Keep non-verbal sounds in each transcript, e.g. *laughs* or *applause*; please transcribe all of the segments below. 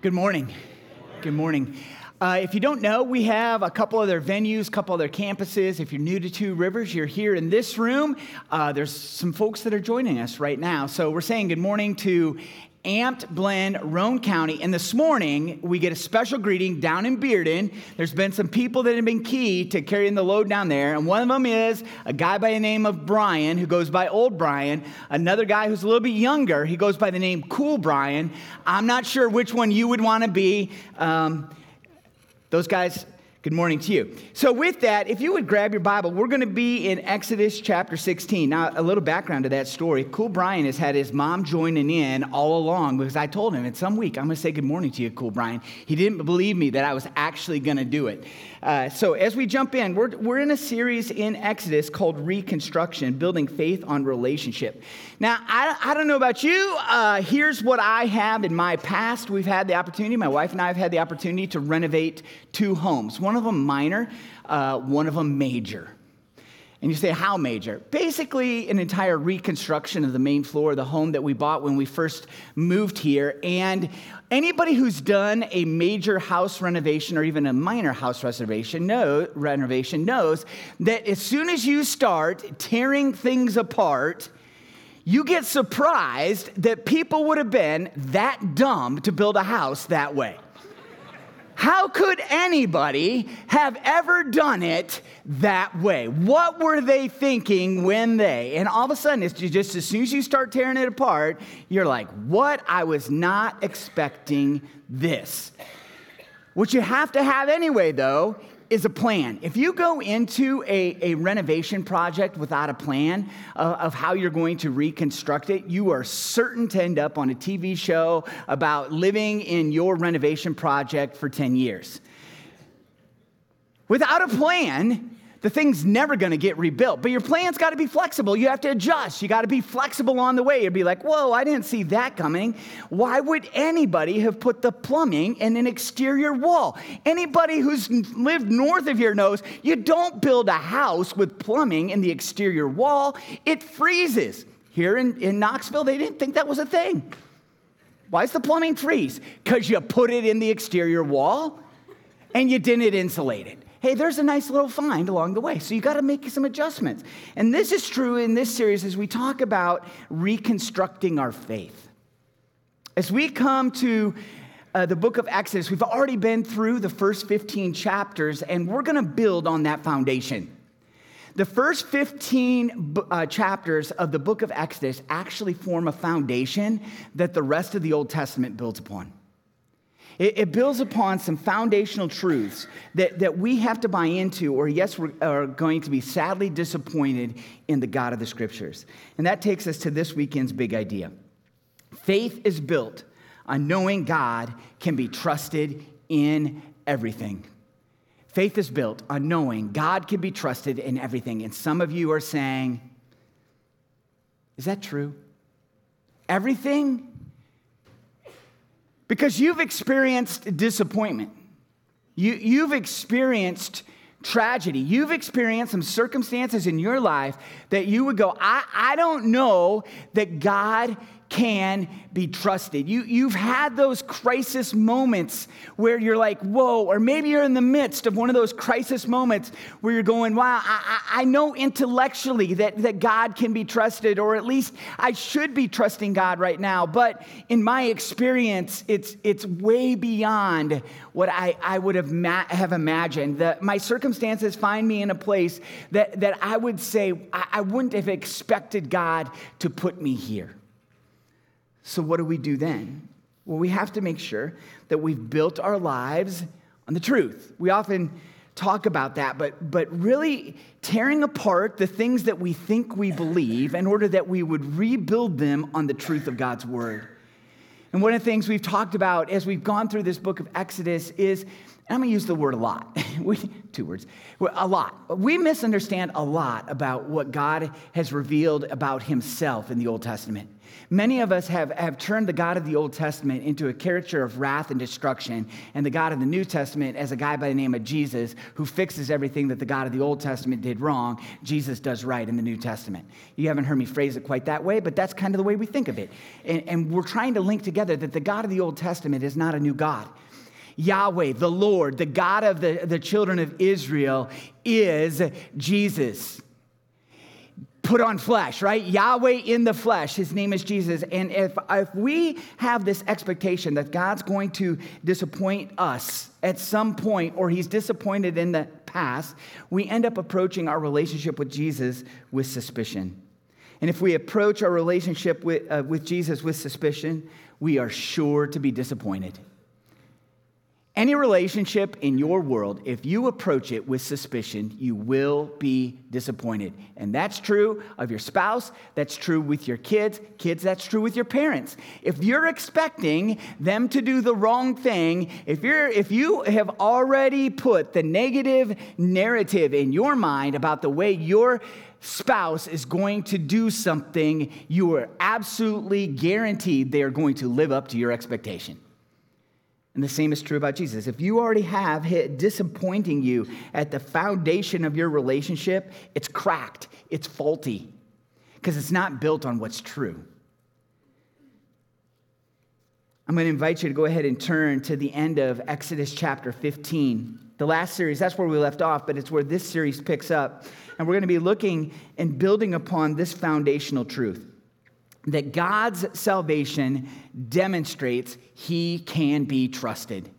Good morning. Good morning. Uh, if you don't know, we have a couple of other venues, a couple other campuses. If you're new to Two Rivers, you're here in this room. Uh, there's some folks that are joining us right now. So we're saying good morning to Amped Blend, Roane County. And this morning, we get a special greeting down in Bearden. There's been some people that have been key to carrying the load down there. And one of them is a guy by the name of Brian, who goes by Old Brian. Another guy who's a little bit younger, he goes by the name Cool Brian. I'm not sure which one you would want to be. Um, those guys Good morning to you. So, with that, if you would grab your Bible, we're going to be in Exodus chapter 16. Now, a little background to that story. Cool Brian has had his mom joining in all along because I told him in some week, I'm going to say good morning to you, Cool Brian. He didn't believe me that I was actually going to do it. Uh, so, as we jump in, we're, we're in a series in Exodus called Reconstruction Building Faith on Relationship. Now, I, I don't know about you. Uh, here's what I have in my past. We've had the opportunity, my wife and I have had the opportunity to renovate two homes, one of them minor, uh, one of them major. And you say, how major? Basically, an entire reconstruction of the main floor of the home that we bought when we first moved here. And anybody who's done a major house renovation or even a minor house renovation, know, renovation knows that as soon as you start tearing things apart, you get surprised that people would have been that dumb to build a house that way. How could anybody have ever done it that way? What were they thinking when they? And all of a sudden, it's just as soon as you start tearing it apart, you're like, what? I was not expecting this. What you have to have anyway, though, is a plan. If you go into a, a renovation project without a plan uh, of how you're going to reconstruct it, you are certain to end up on a TV show about living in your renovation project for 10 years. Without a plan, the thing's never going to get rebuilt. But your plan's got to be flexible. You have to adjust. You got to be flexible on the way. You'd be like, whoa, I didn't see that coming. Why would anybody have put the plumbing in an exterior wall? Anybody who's lived north of here knows you don't build a house with plumbing in the exterior wall, it freezes. Here in, in Knoxville, they didn't think that was a thing. Why does the plumbing freeze? Because you put it in the exterior wall and you didn't insulate it hey, there's a nice little find along the way. So you got to make some adjustments. And this is true in this series as we talk about reconstructing our faith. As we come to uh, the book of Exodus, we've already been through the first 15 chapters, and we're going to build on that foundation. The first 15 uh, chapters of the book of Exodus actually form a foundation that the rest of the Old Testament builds upon. It, it, builds upon some foundational truths that, that we have to buy into, or yes, we are going to be sadly disappointed in the God of the scriptures. And that takes us to this weekend's big idea. Faith is built on knowing God can be trusted in everything. Faith is built on knowing God can be trusted in everything. And some of you are saying, Is that true? Everything? Because you've experienced disappointment. You, you've experienced tragedy. You've experienced some circumstances in your life that you would go, I, I don't know that God can be trusted. You, you've had those crisis moments where you're like, whoa, or maybe you're in the midst of one of those crisis moments where you're going, wow, I, I know intellectually that, that God can be trusted, or at least I should be trusting God right now. But in my experience, it's, it's way beyond what I, I would have, ma- have imagined. The, my circumstances find me in a place that, that I would say I, I wouldn't have expected God to put me here. So, what do we do then? Well, we have to make sure that we've built our lives on the truth. We often talk about that, but, but really tearing apart the things that we think we believe in order that we would rebuild them on the truth of God's word. And one of the things we've talked about as we've gone through this book of Exodus is, I'm going to use the word a lot. *laughs* we, two words. A lot. We misunderstand a lot about what God has revealed about himself in the Old Testament. Many of us have, have turned the God of the Old Testament into a caricature of wrath and destruction, and the God of the New Testament as a guy by the name of Jesus who fixes everything that the God of the Old Testament did wrong, Jesus does right in the New Testament. You haven't heard me phrase it quite that way, but that's kind of the way we think of it. And, and we're trying to link together that the God of the Old Testament is not a new God. Yahweh, the Lord, the God of the, the children of Israel, is Jesus put on flesh, right? Yahweh in the flesh. His name is Jesus. And if, if we have this expectation that God's going to disappoint us at some point, or he's disappointed in the past, we end up approaching our relationship with Jesus with suspicion. And if we approach our relationship with, uh, with Jesus with suspicion, we are sure to be disappointed. Any relationship in your world, if you approach it with suspicion, you will be disappointed. And that's true of your spouse, that's true with your kids. Kids, that's true with your parents. If you're expecting them to do the wrong thing, if, you're, if you have already put the negative narrative in your mind about the way your spouse is going to do something, you are absolutely guaranteed they are going to live up to your expectation. And the same is true about Jesus. If you already have hit disappointing you at the foundation of your relationship, it's cracked, it's faulty, because it's not built on what's true. I'm going to invite you to go ahead and turn to the end of Exodus chapter 15. The last series, that's where we left off, but it's where this series picks up. And we're going to be looking and building upon this foundational truth that God's salvation demonstrates he can be trusted.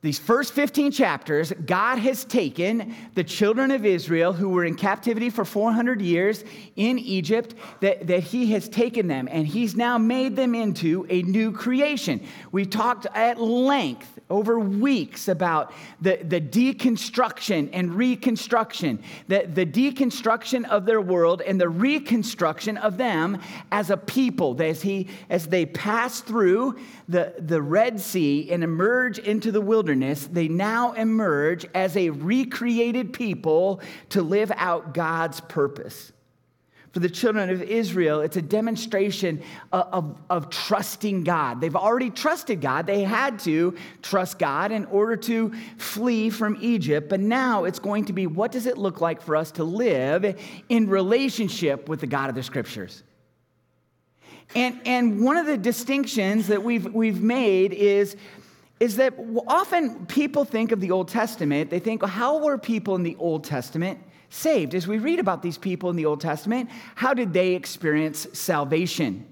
These first 15 chapters, God has taken the children of Israel who were in captivity for 400 years in Egypt, that, that He has taken them and He's now made them into a new creation. We talked at length over weeks about the, the deconstruction and reconstruction, the, the deconstruction of their world and the reconstruction of them as a people as, he, as they pass through the, the Red Sea and emerge into the wilderness, they now emerge as a recreated people to live out God's purpose. For the children of Israel, it's a demonstration of, of, of, trusting God. They've already trusted God. They had to trust God in order to flee from Egypt. But now it's going to be what does it look like for us to live in relationship with the God of the scriptures? And, and one of the distinctions that we've, we've made is, is that often people think of the Old Testament, they think, well, how were people in the Old Testament saved? As we read about these people in the Old Testament, how did they experience salvation?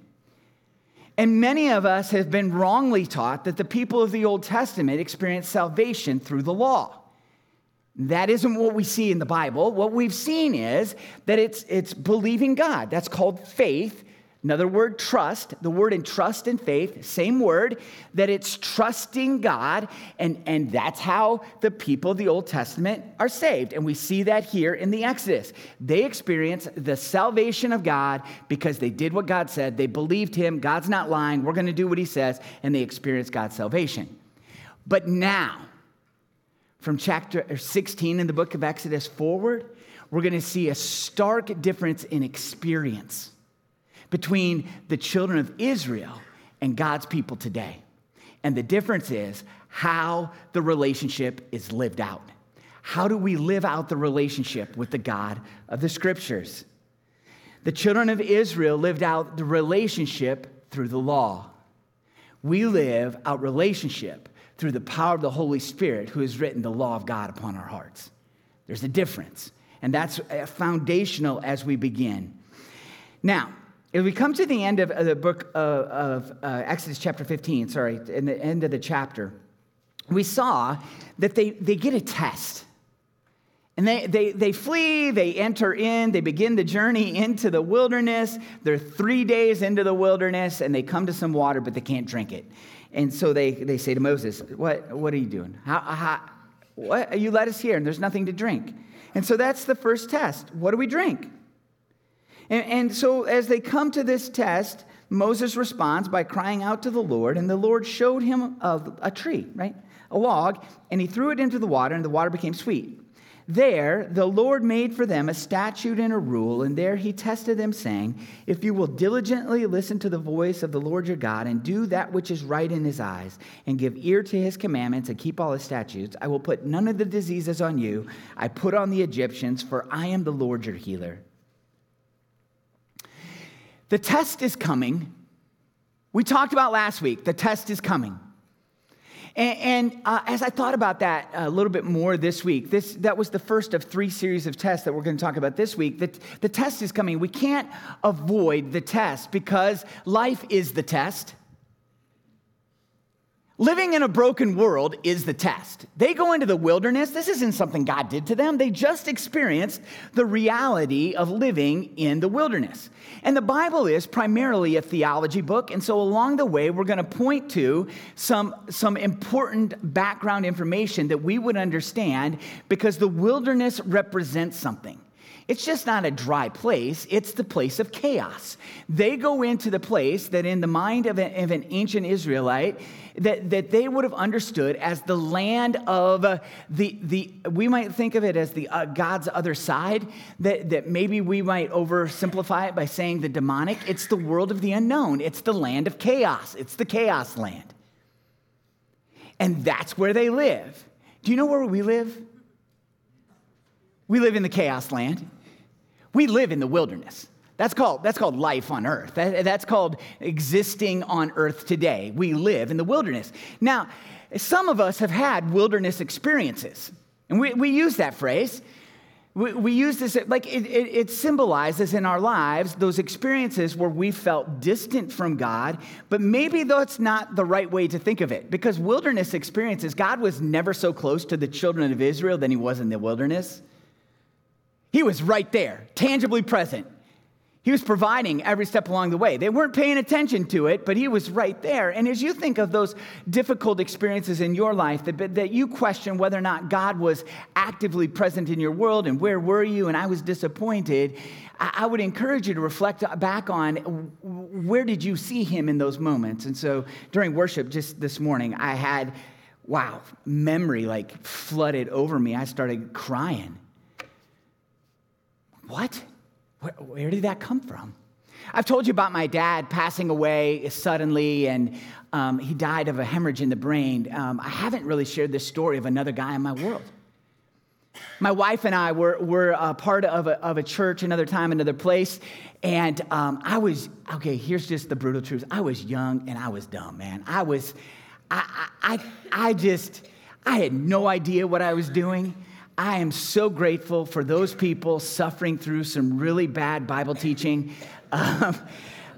And many of us have been wrongly taught that the people of the Old Testament experienced salvation through the law. That isn't what we see in the Bible. What we've seen is that it's, it's believing God. That's called faith. Another word, trust. The word in trust and faith, same word, that it's trusting God, and, and that's how the people of the Old Testament are saved. And we see that here in the Exodus. They experience the salvation of God because they did what God said, they believed Him, God's not lying, we're going to do what He says, and they experience God's salvation. But now, from chapter 16 in the book of Exodus forward, we're going to see a stark difference in experience between the children of Israel and God's people today. And the difference is how the relationship is lived out. How do we live out the relationship with the God of the scriptures? The children of Israel lived out the relationship through the law. We live out relationship through the power of the Holy Spirit who has written the law of God upon our hearts. There's a difference, and that's foundational as we begin. Now, as we come to the end of, the book of, of uh, Exodus chapter 15, sorry, in the end of the chapter, we saw that they, they get a test. And they, they, they flee, they enter in, they begin the journey into the wilderness. They're three days into the wilderness and they come to some water, but they can't drink it. And so they, they say to Moses, What, what are you doing? How, how, what? You let us here and there's nothing to drink. And so that's the first test. What do we drink? And, and so as they come to this test, Moses responds by crying out to the Lord, and the Lord showed him a, a tree, right? A log, and he threw it into the water, and the water became sweet. There, the Lord made for them a statute and a rule, and there he tested them, saying, If you will diligently listen to the voice of the Lord your God, and do that which is right in his eyes, and give ear to his commandments, and keep all his statutes, I will put none of the diseases on you I put on the Egyptians, for I am the Lord your healer. The test is coming. We talked about last week, the test is coming. And, and uh, as I thought about that a little bit more this week, this, that was the first of three series of tests that we're going to talk about this week. The, the test is coming. We can't avoid the test because life is the test. Living in a broken world is the test. They go into the wilderness. This isn't something God did to them. They just experienced the reality of living in the wilderness. And the Bible is primarily a theology book. And so along the way, we're going to point to some, some important background information that we would understand because the wilderness represents something. It's just not a dry place, it's the place of chaos. They go into the place that, in the mind of, a, of an ancient Israelite, that, that they would have understood as the land of the, the, we might think of it as the uh, God's other side, that, that maybe we might oversimplify it by saying the demonic. It's the world of the unknown, it's the land of chaos, it's the chaos land. And that's where they live. Do you know where we live? We live in the chaos land. We live in the wilderness. That's called, that's called life on earth. That, that's called existing on earth today. We live in the wilderness. Now, some of us have had wilderness experiences, and we, we use that phrase. We, we use this, like it, it, it symbolizes in our lives those experiences where we felt distant from God, but maybe that's not the right way to think of it because wilderness experiences, God was never so close to the children of Israel than he was in the wilderness. He was right there, tangibly present. He was providing every step along the way. They weren't paying attention to it, but he was right there. And as you think of those difficult experiences in your life that, that you question whether or not God was actively present in your world and where were you, and I was disappointed, I, I would encourage you to reflect back on where did you see him in those moments. And so during worship just this morning, I had, wow, memory like flooded over me. I started crying what? Where, where, did that come from? I've told you about my dad passing away suddenly, and um, he died of a hemorrhage in the brain. Um, I haven't really shared this story of another guy in my world. My wife and I were, were a part of a, of a church another time, another place, and um, I was, okay, here's just the brutal truth. I was young and I was dumb, man. I was, I, I, I just, I had no idea what I was doing. I am so grateful for those people suffering through some really bad Bible teaching. Um,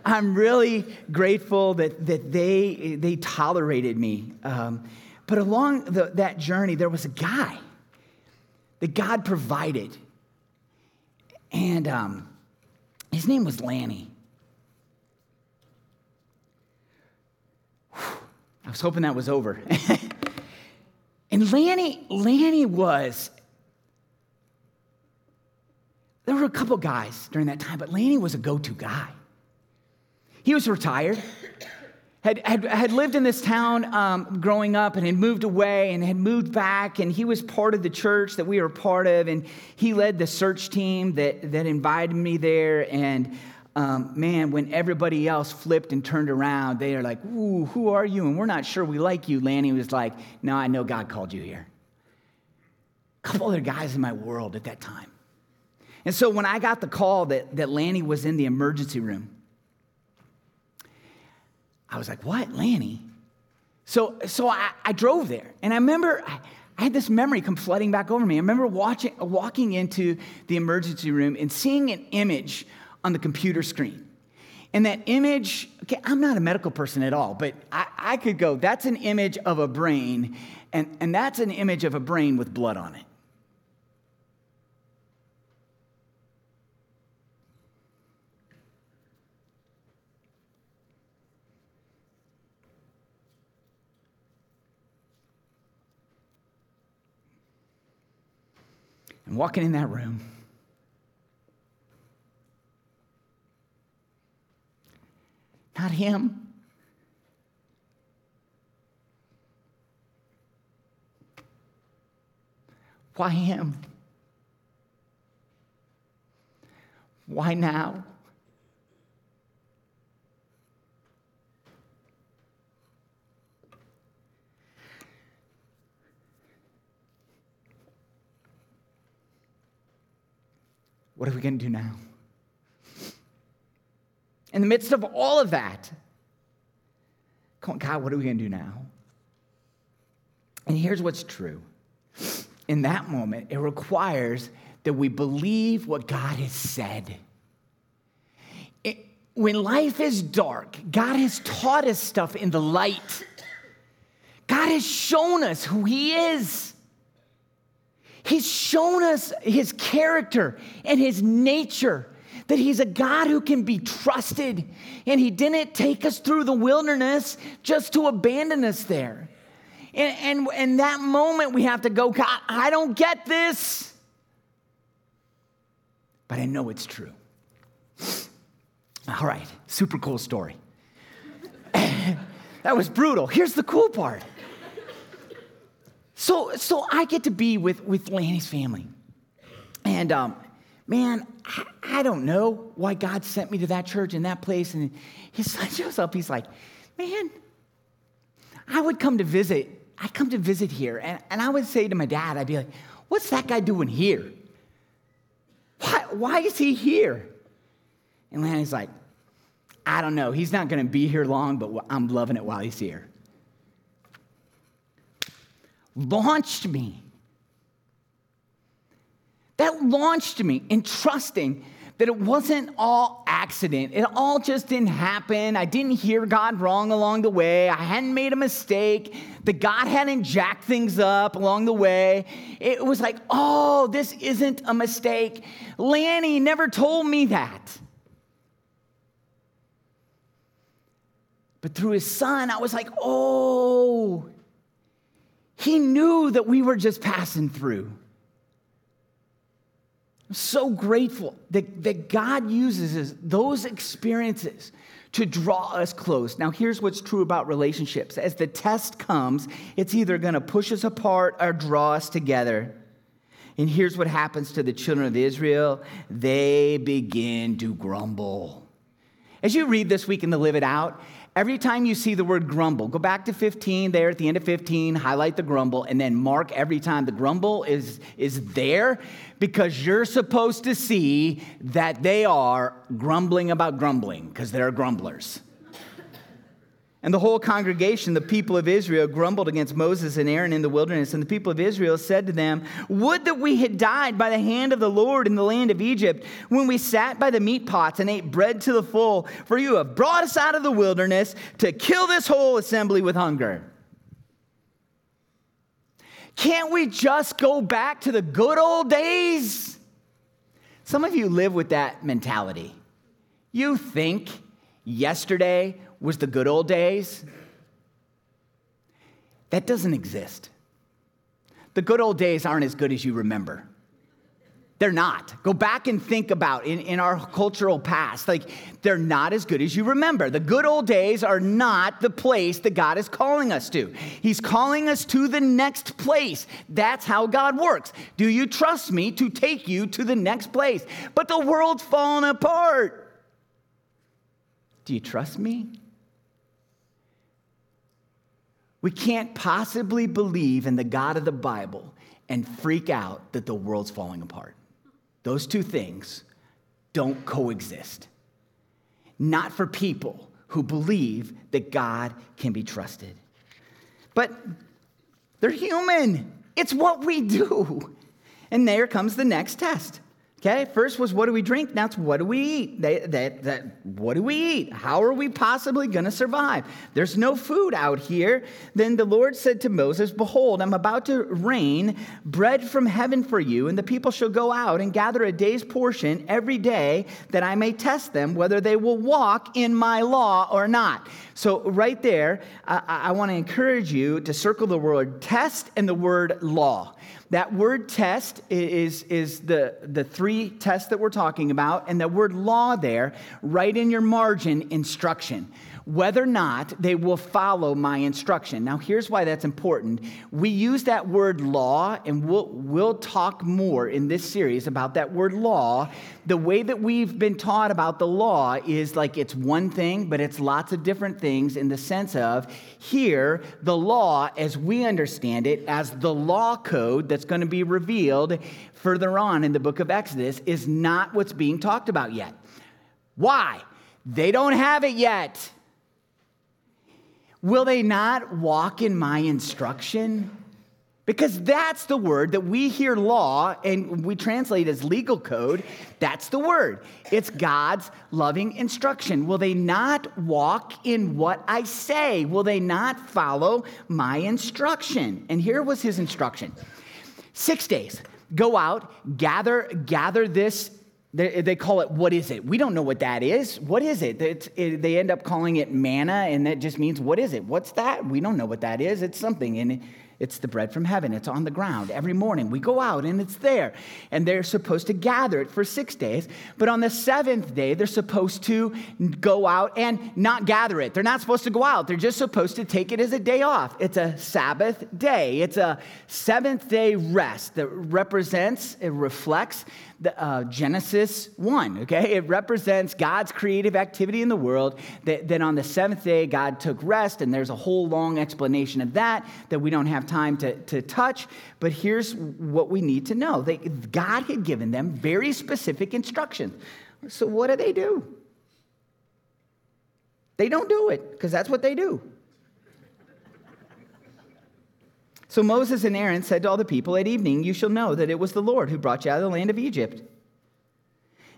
I'm really grateful that, that they, they tolerated me. Um, but along the, that journey, there was a guy that God provided. And um, his name was Lanny. I was hoping that was over. *laughs* and Lanny, Lanny was there were a couple guys during that time, but Lanny was a go to guy. He was retired, had, had, had lived in this town um, growing up and had moved away and had moved back, and he was part of the church that we were part of, and he led the search team that, that invited me there. And um, man, when everybody else flipped and turned around, they are like, Ooh, who are you? And we're not sure we like you. Lanny was like, No, I know God called you here. A couple other guys in my world at that time. And so when I got the call that, that Lanny was in the emergency room, I was like, what, Lanny? So, so I, I drove there. And I remember I, I had this memory come flooding back over me. I remember watching, walking into the emergency room and seeing an image on the computer screen. And that image, okay, I'm not a medical person at all, but I, I could go, that's an image of a brain, and, and that's an image of a brain with blood on it. and walking in that room, not him. Why him? Why now? What are we going to do now? In the midst of all of that, God, what are we going to do now? And here's what's true in that moment, it requires that we believe what God has said. It, when life is dark, God has taught us stuff in the light. God has shown us who He is. He's shown us His character and His nature, that He's a God who can be trusted. And He didn't take us through the wilderness just to abandon us there. And, and, and that moment, we have to go, God, I don't get this, but I know it's true. All right, super cool story. *laughs* that was brutal. Here's the cool part. So, so I get to be with, with Lanny's family. And um, man, I, I, don't know why God sent me to that church in that place. And his *laughs* son shows up. He's like, man, I would come to visit I come to visit here, and, and I would say to my dad, I'd be like, what's that guy doing here? Why, why is he here? And Lanny's like, I don't know. He's not going to be here long, but I'm loving it while he's here. Launched me. That launched me in trusting that it wasn't all accident. It all just didn't happen. I didn't hear God wrong along the way. I hadn't made a mistake. That God hadn't jacked things up along the way. It was like, oh, this isn't a mistake. Lanny never told me that. But through his son, I was like, oh, he knew that we were just passing through. I'm so grateful that, that God uses those experiences to draw us close. Now, here's what's true about relationships as the test comes, it's either going to push us apart or draw us together. And here's what happens to the children of Israel they begin to grumble. As you read this week in the Live It Out, Every time you see the word grumble, go back to 15 there at the end of 15, highlight the grumble, and then mark every time the grumble is, is there because you're supposed to see that they are grumbling about grumbling because they're grumblers. And the whole congregation, the people of Israel, grumbled against Moses and Aaron in the wilderness. And the people of Israel said to them, Would that we had died by the hand of the Lord in the land of Egypt, when we sat by the meat pots and ate bread to the full. For you have brought us out of the wilderness to kill this whole assembly with hunger. Can't we just go back to the good old days? Some of you live with that mentality. You think yesterday was the good old days. That doesn't exist. The good old days aren't as good as you remember. They're not. Go back and think about in, in our cultural past. Like, they're not as good as you remember. The good old days are not the place that God is calling us to. He's calling us to the next place. That's how God works. Do you trust me to take you to the next place? But the world's falling apart. Do you trust me? We can't possibly believe in the God of the Bible and freak out that the world's falling apart. Those two things don't coexist. Not for people who believe that God can be trusted. But they're human, it's what we do. And there comes the next test. Okay, first was what do we drink? Now it's what do we eat? They, they, they, what do we eat? How are we possibly going to survive? There's no food out here. Then the Lord said to Moses, Behold, I'm about to rain bread from heaven for you, and the people shall go out and gather a day's portion every day that I may test them whether they will walk in my law or not. So, right there, I, I want to encourage you to circle the word test and the word law. That word test is, is the, the three tests that we're talking about, and the word law there, right in your margin, instruction. Whether or not they will follow my instruction. Now, here's why that's important. We use that word law, and we'll, we'll talk more in this series about that word law. The way that we've been taught about the law is like it's one thing, but it's lots of different things in the sense of here, the law, as we understand it, as the law code that's going to be revealed further on in the book of Exodus, is not what's being talked about yet. Why? They don't have it yet. Will they not walk in my instruction? Because that's the word that we hear law and we translate as legal code. That's the word. It's God's loving instruction. Will they not walk in what I say? Will they not follow my instruction? And here was his instruction Six days. Go out, gather, gather this they, they, call it, what is it? We don't know what that is. What is it? it? They end up calling it manna, and that just means, what is it? What's that? We don't know what that is. It's something. And it's the bread from heaven. It's on the ground. Every morning we go out and it's there. And they're supposed to gather it for six days. But on the seventh day, they're supposed to go out and not gather it. They're not supposed to go out. They're just supposed to take it as a day off. It's a Sabbath day. It's a seventh day rest that represents, it reflects the, uh, Genesis 1, okay? It represents God's creative activity in the world. That, that on the seventh day, God took rest, and there's a whole long explanation of that that we don't have time to, to touch. But here's what we need to know they, God had given them very specific instructions. So, what do they do? They don't do it because that's what they do. So Moses and Aaron said to all the people, At evening you shall know that it was the Lord who brought you out of the land of Egypt.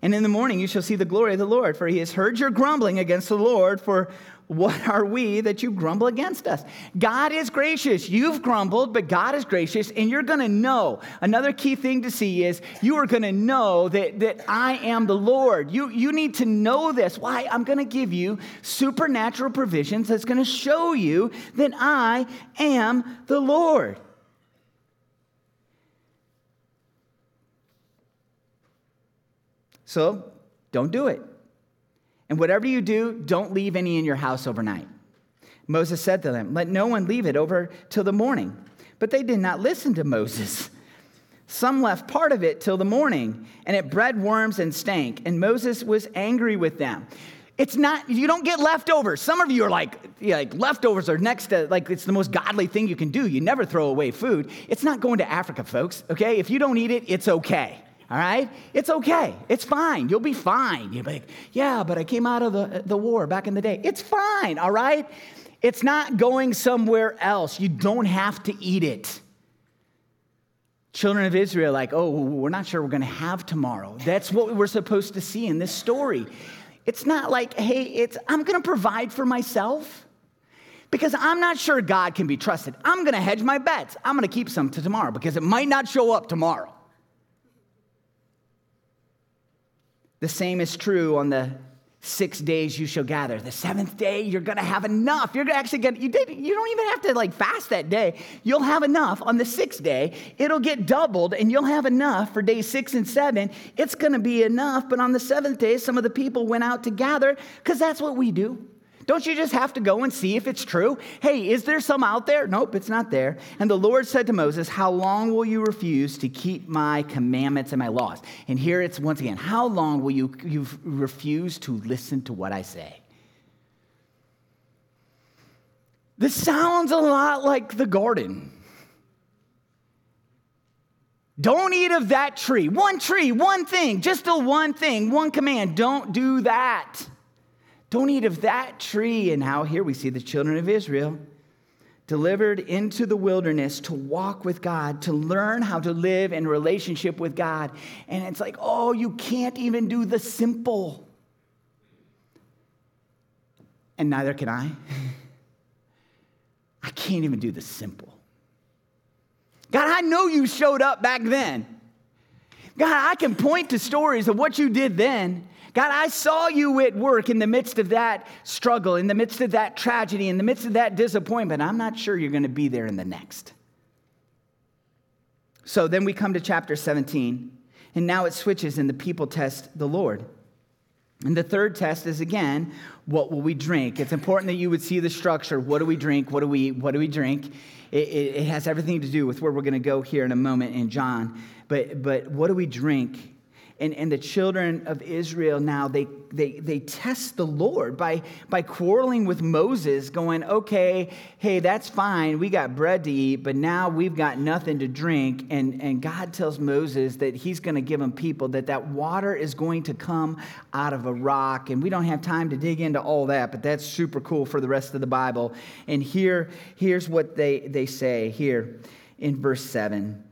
And in the morning you shall see the glory of the Lord, for he has heard your grumbling against the Lord, for what are we that you grumble against us? God is gracious. You've grumbled, but God is gracious, and you're going to know. Another key thing to see is you are going to know that, that I am the Lord. You, you need to know this. Why? I'm going to give you supernatural provisions that's going to show you that I am the Lord. So don't do it. And whatever you do, don't leave any in your house overnight. Moses said to them, Let no one leave it over till the morning. But they did not listen to Moses. Some left part of it till the morning, and it bred worms and stank. And Moses was angry with them. It's not, you don't get leftovers. Some of you are like, like leftovers are next to, like, it's the most godly thing you can do. You never throw away food. It's not going to Africa, folks, okay? If you don't eat it, it's okay all right? It's okay. It's fine. You'll be fine. You'll be like, yeah, but I came out of the, the war back in the day. It's fine, all right? It's not going somewhere else. You don't have to eat it. Children of Israel, like, oh, we're not sure we're going to have tomorrow. That's what we're supposed to see in this story. It's not like, hey, it's I'm going to provide for myself because I'm not sure God can be trusted. I'm going to hedge my bets. I'm going to keep some to tomorrow because it might not show up tomorrow. The same is true on the six days you shall gather. The seventh day, you're to have enough. You're actually to, you, did, you don't even have to like fast that day. You'll have enough on the sixth day. It'll get doubled and you'll have enough for day six and seven. It's to be enough. But on the seventh day, some of the people went out to gather because that's what we do. Don't you just have to go and see if it's true? Hey, is there some out there? Nope, it's not there. And the Lord said to Moses, How long will you refuse to keep my commandments and my laws? And here it's once again, how long will you, you refuse to listen to what I say? This sounds a lot like the garden. Don't eat of that tree. One tree, one thing, just the one thing, one command. Don't do that. Don't eat of that tree. And now here we see the children of Israel delivered into the wilderness to walk with God, to learn how to live in relationship with God. And it's like, oh, you can't even do the simple. And neither can I. *laughs* I can't even do the simple. God, I know you showed up back then. God, I can point to stories of what you did then. God, I saw you at work in the midst of that struggle, in the midst of that tragedy, in the midst of that disappointment. I'm not sure you're going to be there in the next. So then we come to chapter 17, and now it switches and the people test the Lord. And the third test is again, what will we drink? It's important that you would see the structure. What do we drink? What do we, eat? what do we drink? It, it, it has everything to do with where we're going to go here in a moment in John. But, but what do we drink? And, and the children of Israel now, they, they, they test the Lord by, by quarreling with Moses, going, okay, hey, that's fine. We got bread to eat, but now we've got nothing to drink. And, and God tells Moses that he's going to give them people, that that water is going to come out of a rock. And we don't have time to dig into all that, but that's super cool for the rest of the Bible. And here, here's what they, they say here in verse 7.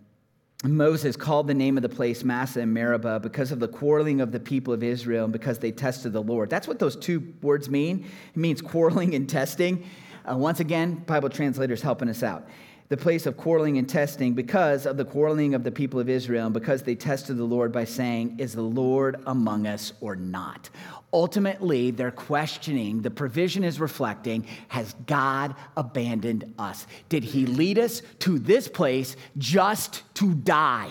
Moses called the name of the place Massah and Meribah because of the quarreling of the people of Israel and because they tested the Lord. That's what those two words mean. It means quarreling and testing. Uh, once again, Bible translators helping us out. The place of quarreling and testing because of the quarreling of the people of Israel and because they tested the Lord by saying, Is the Lord among us or not? Ultimately, they're questioning, the provision is reflecting, has God abandoned us? Did he lead us to this place just to die?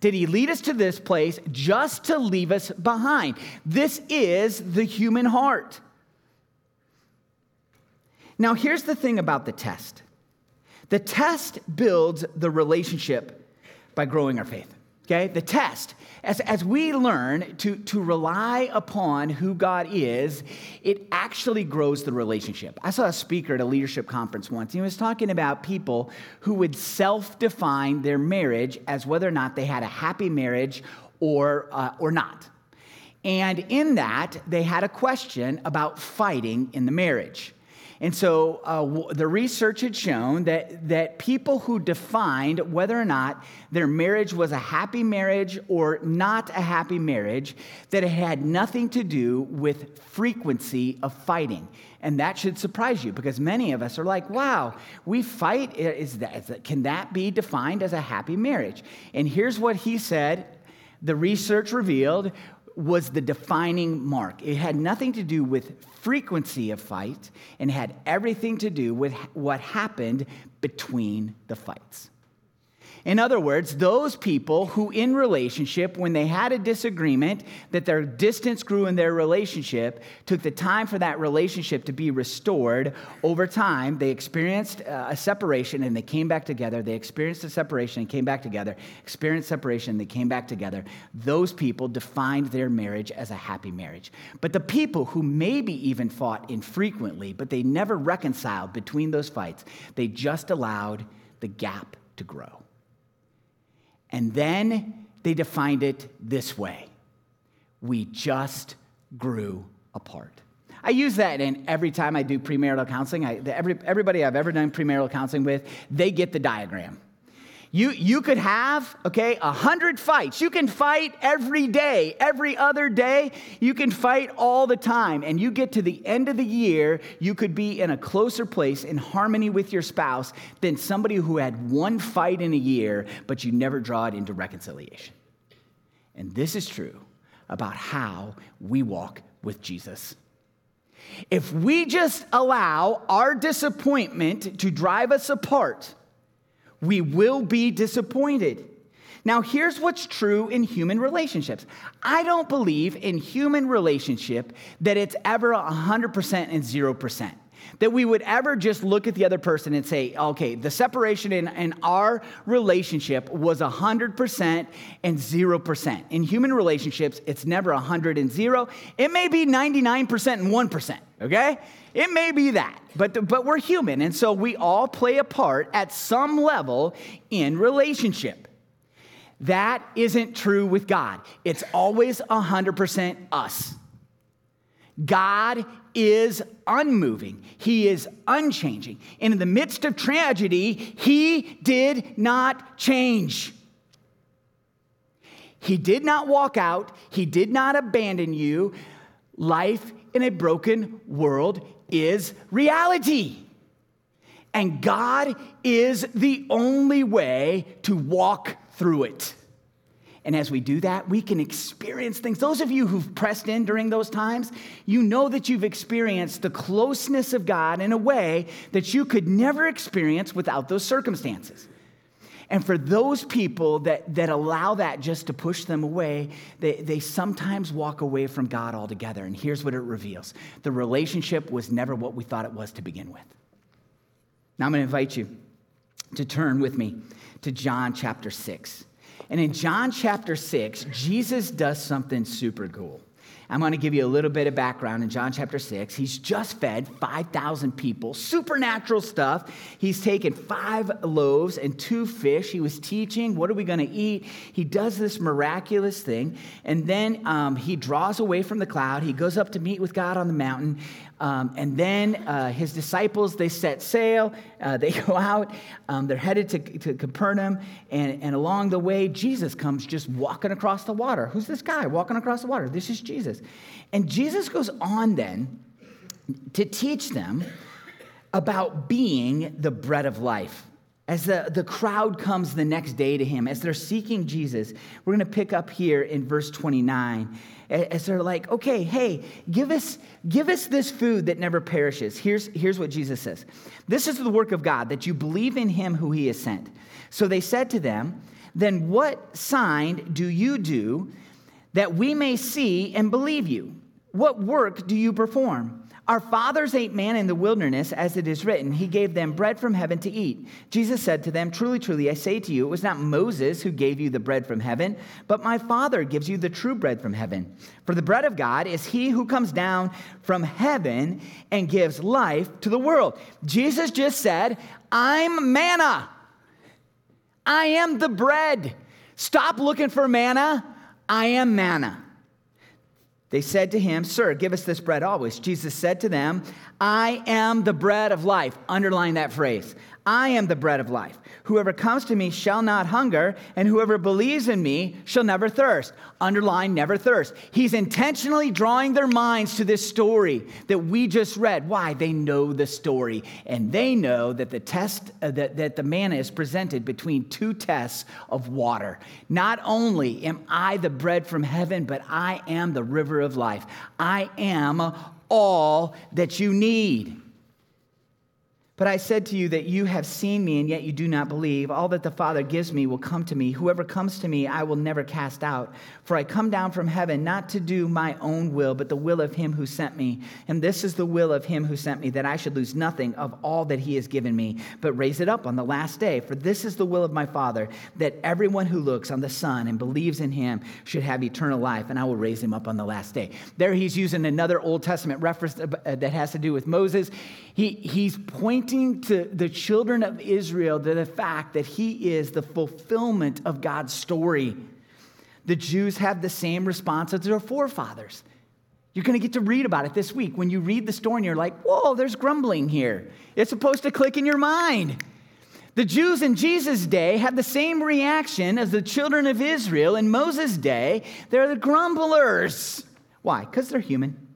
Did he lead us to this place just to leave us behind? This is the human heart. Now, here's the thing about the test the test builds the relationship by growing our faith. Okay? The test as, as we learn to, to rely upon who God is, it actually grows the relationship. I saw a speaker at a leadership conference once. He was talking about people who would self define their marriage as whether or not they had a happy marriage or, uh, or not. And in that, they had a question about fighting in the marriage. And so uh, the research had shown that, that people who defined whether or not their marriage was a happy marriage or not a happy marriage, that it had nothing to do with frequency of fighting. And that should surprise you because many of us are like, wow, we fight. Is that, is that, can that be defined as a happy marriage? And here's what he said the research revealed was the defining mark. It had nothing to do with frequency of fight and had everything to do with what happened between the fights. In other words, those people who, in relationship, when they had a disagreement, that their distance grew in their relationship, took the time for that relationship to be restored. Over time, they experienced uh, a separation and they came back together. They experienced a separation and came back together. Experienced separation, and they came back together. Those people defined their marriage as a happy marriage. But the people who maybe even fought infrequently, but they never reconciled between those fights, they just allowed the gap to grow. And then they defined it this way we just grew apart. I use that in every time I do premarital counseling. I, every, everybody I've ever done premarital counseling with, they get the diagram. You, you could have, okay, a hundred fights. You can fight every day, every other day. You can fight all the time. And you get to the end of the year, you could be in a closer place in harmony with your spouse than somebody who had one fight in a year, but you never draw it into reconciliation. And this is true about how we walk with Jesus. If we just allow our disappointment to drive us apart, we will be disappointed. Now, here's what's true in human relationships. I don't believe in human relationship that it's ever 100% and 0%. That we would ever just look at the other person and say, okay, the separation in, in our relationship was 100% and 0%. In human relationships, it's never 100 and 0. It may be 99% and 1%, okay? It may be that, but, but we're human, and so we all play a part at some level in relationship. That isn't true with God. It's always 100% us. God is unmoving, He is unchanging. And in the midst of tragedy, He did not change. He did not walk out, He did not abandon you. Life in a broken world is reality. And God is the only way to walk through it. And as we do that, we can experience things. Those of you who've pressed in during those times, you know that you've experienced the closeness of God in a way that you could never experience without those circumstances. And for those people that, that allow that just to push them away, they, they sometimes walk away from God altogether. And here's what it reveals the relationship was never what we thought it was to begin with. Now I'm going to invite you to turn with me to John chapter 6. And in John chapter 6, Jesus does something super cool. I'm going to give you a little bit of background in John chapter 6. He's just fed 5,000 people, supernatural stuff. He's taken five loaves and two fish. He was teaching, what are we going to eat? He does this miraculous thing. And then um, he draws away from the cloud. He goes up to meet with God on the mountain. Um, and then uh, his disciples, they set sail, uh, they *laughs* go out, um, they're headed to, to Capernaum, and, and along the way, Jesus comes just walking across the water. Who's this guy walking across the water? This is Jesus. And Jesus goes on then to teach them about being the bread of life. As the, the crowd comes the next day to him, as they're seeking Jesus, we're going to pick up here in verse 29 as they're like, okay, hey, give us, give us this food that never perishes. Here's, here's what Jesus says This is the work of God, that you believe in him who he has sent. So they said to them, Then what sign do you do that we may see and believe you? What work do you perform? Our fathers ate manna in the wilderness, as it is written, He gave them bread from heaven to eat. Jesus said to them, Truly, truly, I say to you, it was not Moses who gave you the bread from heaven, but my Father gives you the true bread from heaven. For the bread of God is He who comes down from heaven and gives life to the world. Jesus just said, I'm manna. I am the bread. Stop looking for manna. I am manna. They said to him, Sir, give us this bread always. Jesus said to them, I am the bread of life. Underline that phrase. I am the bread of life. Whoever comes to me shall not hunger, and whoever believes in me shall never thirst. Underline, never thirst. He's intentionally drawing their minds to this story that we just read. Why? They know the story, and they know that the test uh, that, that the manna is presented between two tests of water. Not only am I the bread from heaven, but I am the river of life. I am all that you need. But I said to you that you have seen me, and yet you do not believe. All that the Father gives me will come to me. Whoever comes to me, I will never cast out. For I come down from heaven not to do my own will, but the will of him who sent me. And this is the will of him who sent me, that I should lose nothing of all that he has given me, but raise it up on the last day. For this is the will of my Father, that everyone who looks on the Son and believes in him should have eternal life, and I will raise him up on the last day. There he's using another Old Testament reference uh, that has to do with Moses. He, he's pointing to the children of Israel to the fact that he is the fulfillment of God's story. The Jews have the same response as their forefathers. You're going to get to read about it this week. When you read the story and you're like, whoa, there's grumbling here. It's supposed to click in your mind. The Jews in Jesus' day had the same reaction as the children of Israel in Moses' day. They're the grumblers. Why? Because they're human.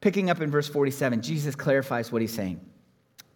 Picking up in verse 47, Jesus clarifies what he's saying.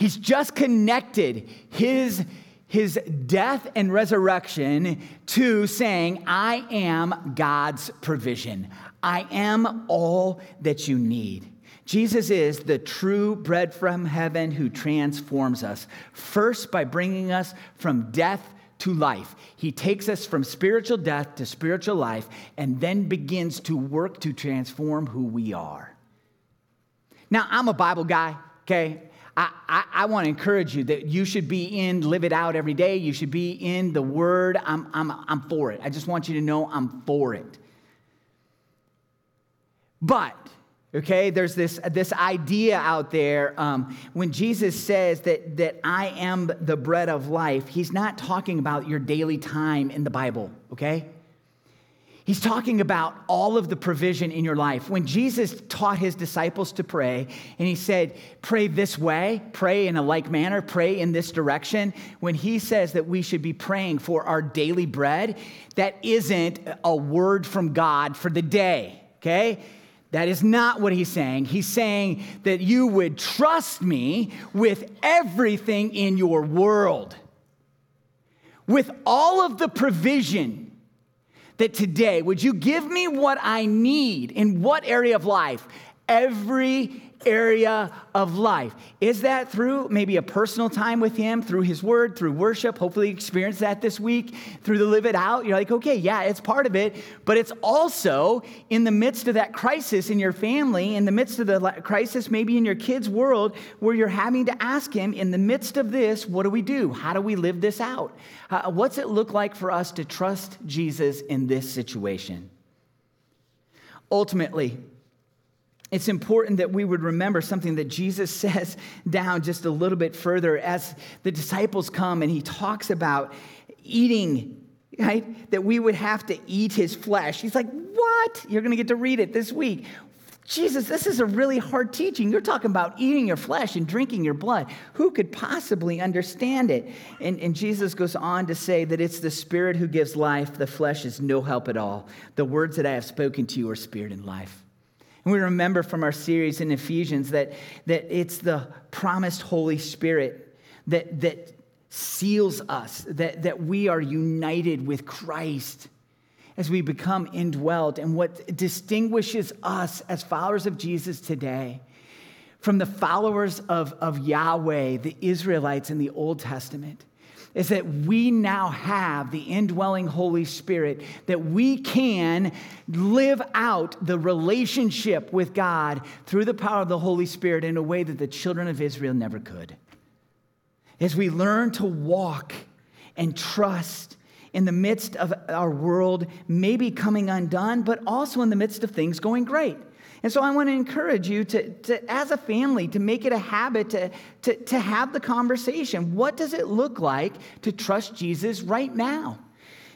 He's just connected his, his death and resurrection to saying, I am God's provision. I am all that you need. Jesus is the true bread from heaven who transforms us, first by bringing us from death to life. He takes us from spiritual death to spiritual life and then begins to work to transform who we are. Now, I'm a Bible guy, okay? I, I, I want to encourage you that you should be in, live it out every day. You should be in the Word. I'm, I'm, I'm for it. I just want you to know I'm for it. But, okay, there's this, this idea out there um, when Jesus says that, that I am the bread of life, he's not talking about your daily time in the Bible, okay? He's talking about all of the provision in your life. When Jesus taught his disciples to pray, and he said, Pray this way, pray in a like manner, pray in this direction, when he says that we should be praying for our daily bread, that isn't a word from God for the day, okay? That is not what he's saying. He's saying that you would trust me with everything in your world, with all of the provision that today, would you give me what I need in what area of life? Every area of life. Is that through maybe a personal time with Him, through His Word, through worship? Hopefully, experience that this week through the Live It Out. You're like, okay, yeah, it's part of it, but it's also in the midst of that crisis in your family, in the midst of the crisis maybe in your kids' world, where you're having to ask Him, in the midst of this, what do we do? How do we live this out? Uh, what's it look like for us to trust Jesus in this situation? Ultimately, it's important that we would remember something that Jesus *laughs* says down just a little bit further as the disciples come and he talks about eating, right? That we would have to eat his flesh. He's like, What? You're going to get to read it this week. Jesus, this is a really hard teaching. You're talking about eating your flesh and drinking your blood. Who could possibly understand it? And, and, Jesus goes on to say that it's the Spirit who gives life, the flesh is no help at all. The words that I have spoken to you are spirit and life. And we remember from our series in Ephesians that, that it's the promised Holy Spirit that, that seals us, that, that we are united with Christ as we become indwelt. And what distinguishes us as followers of Jesus today from the followers of, of Yahweh, the Israelites in the Old Testament, is that we now have the indwelling Holy Spirit, that we can live out the relationship with God through the power of the Holy Spirit in a way that the children of Israel never could. As we learn to walk and trust in the midst of our world maybe coming undone, but also in the midst of things going great. And so I want to encourage you to, to, as a family, to make it a habit to, to, to have the conversation. What does it look like to trust Jesus right now?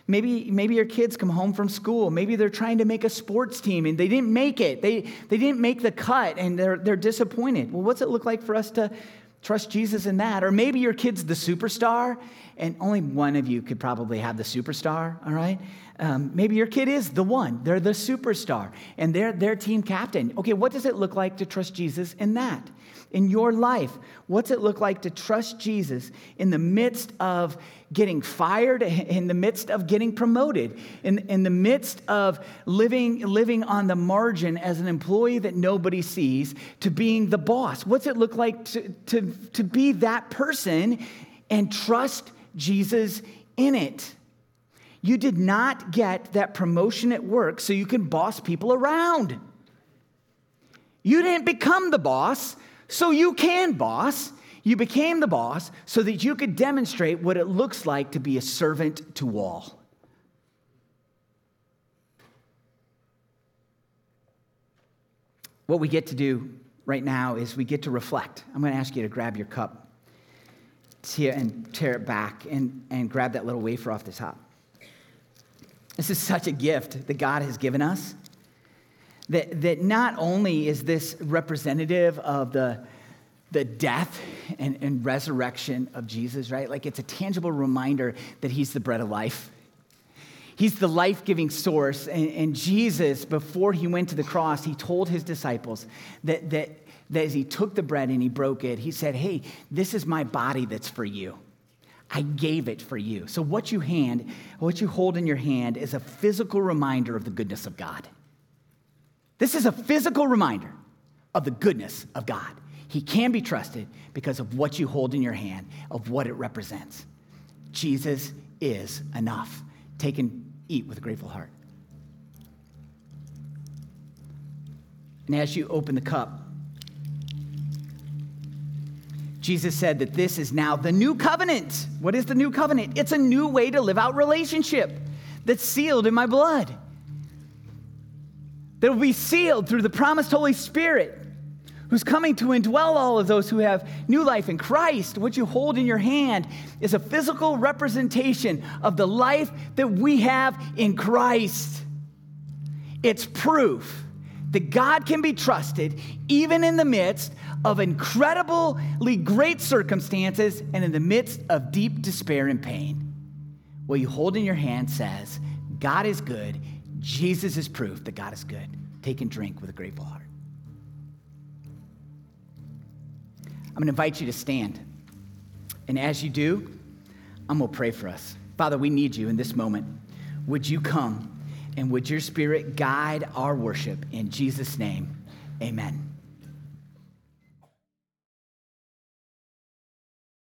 Maybe, maybe your kids come home from school. Maybe they're trying to make a sports team and they didn't make it. They, they didn't make the cut and they're, they're disappointed. Well, what's it look like for us to trust Jesus in that? Or maybe your kid's the superstar and only one of you could probably have the superstar, all right? Um, maybe your kid is the one. They're the superstar and they're their team captain. Okay, what does it look like to trust Jesus in that? In your life, what's it look like to trust Jesus in the midst of getting fired, *laughs* in the midst of getting promoted, in, in the midst of living, living on the margin as an employee that nobody sees, to being the boss? What's it look like to, to, to be that person and trust Jesus in it? You did not get that promotion at work so you can boss people around. You didn't become the boss so you can boss. You became the boss so that you could demonstrate what it looks like to be a servant to all. What we get to do right now is we get to reflect. I'm going to ask you to grab your cup and tear it back and, and grab that little wafer off the top. This is such a gift that God has given us. That, that not only is this representative of the, the death and, and resurrection of Jesus, right? Like it's a tangible reminder that he's the bread of life. He's the life giving source. And, and, Jesus, before he went to the cross, he told his disciples that, that, that as he took the bread and he broke it, he said, Hey, this is my body that's for you. I gave it for you. So what you hand, what you hold in your hand is a physical reminder of the goodness of God. This is a physical reminder of the goodness of God. He can be trusted because of what you hold in your hand, of what it represents. Jesus is enough. Take and eat with a grateful heart. And as you open the cup, Jesus said that this is now the new covenant. What is the new covenant? It's a new way to live out relationship that's sealed in my blood. That will be sealed through the promised Holy Spirit who's coming to indwell all of those who have new life in Christ. What you hold in your hand is a physical representation of the life that we have in Christ. It's proof that God can be trusted even in the midst of incredibly great circumstances and in the midst of deep despair and pain. What you hold in your hand says, God is good. Jesus is proof that God is good. Take and drink with a grateful heart. I'm going to invite you to stand. And as you do, I'm going to pray for us. Father, we need you in this moment. Would you come and would your spirit guide our worship? In Jesus' name, amen.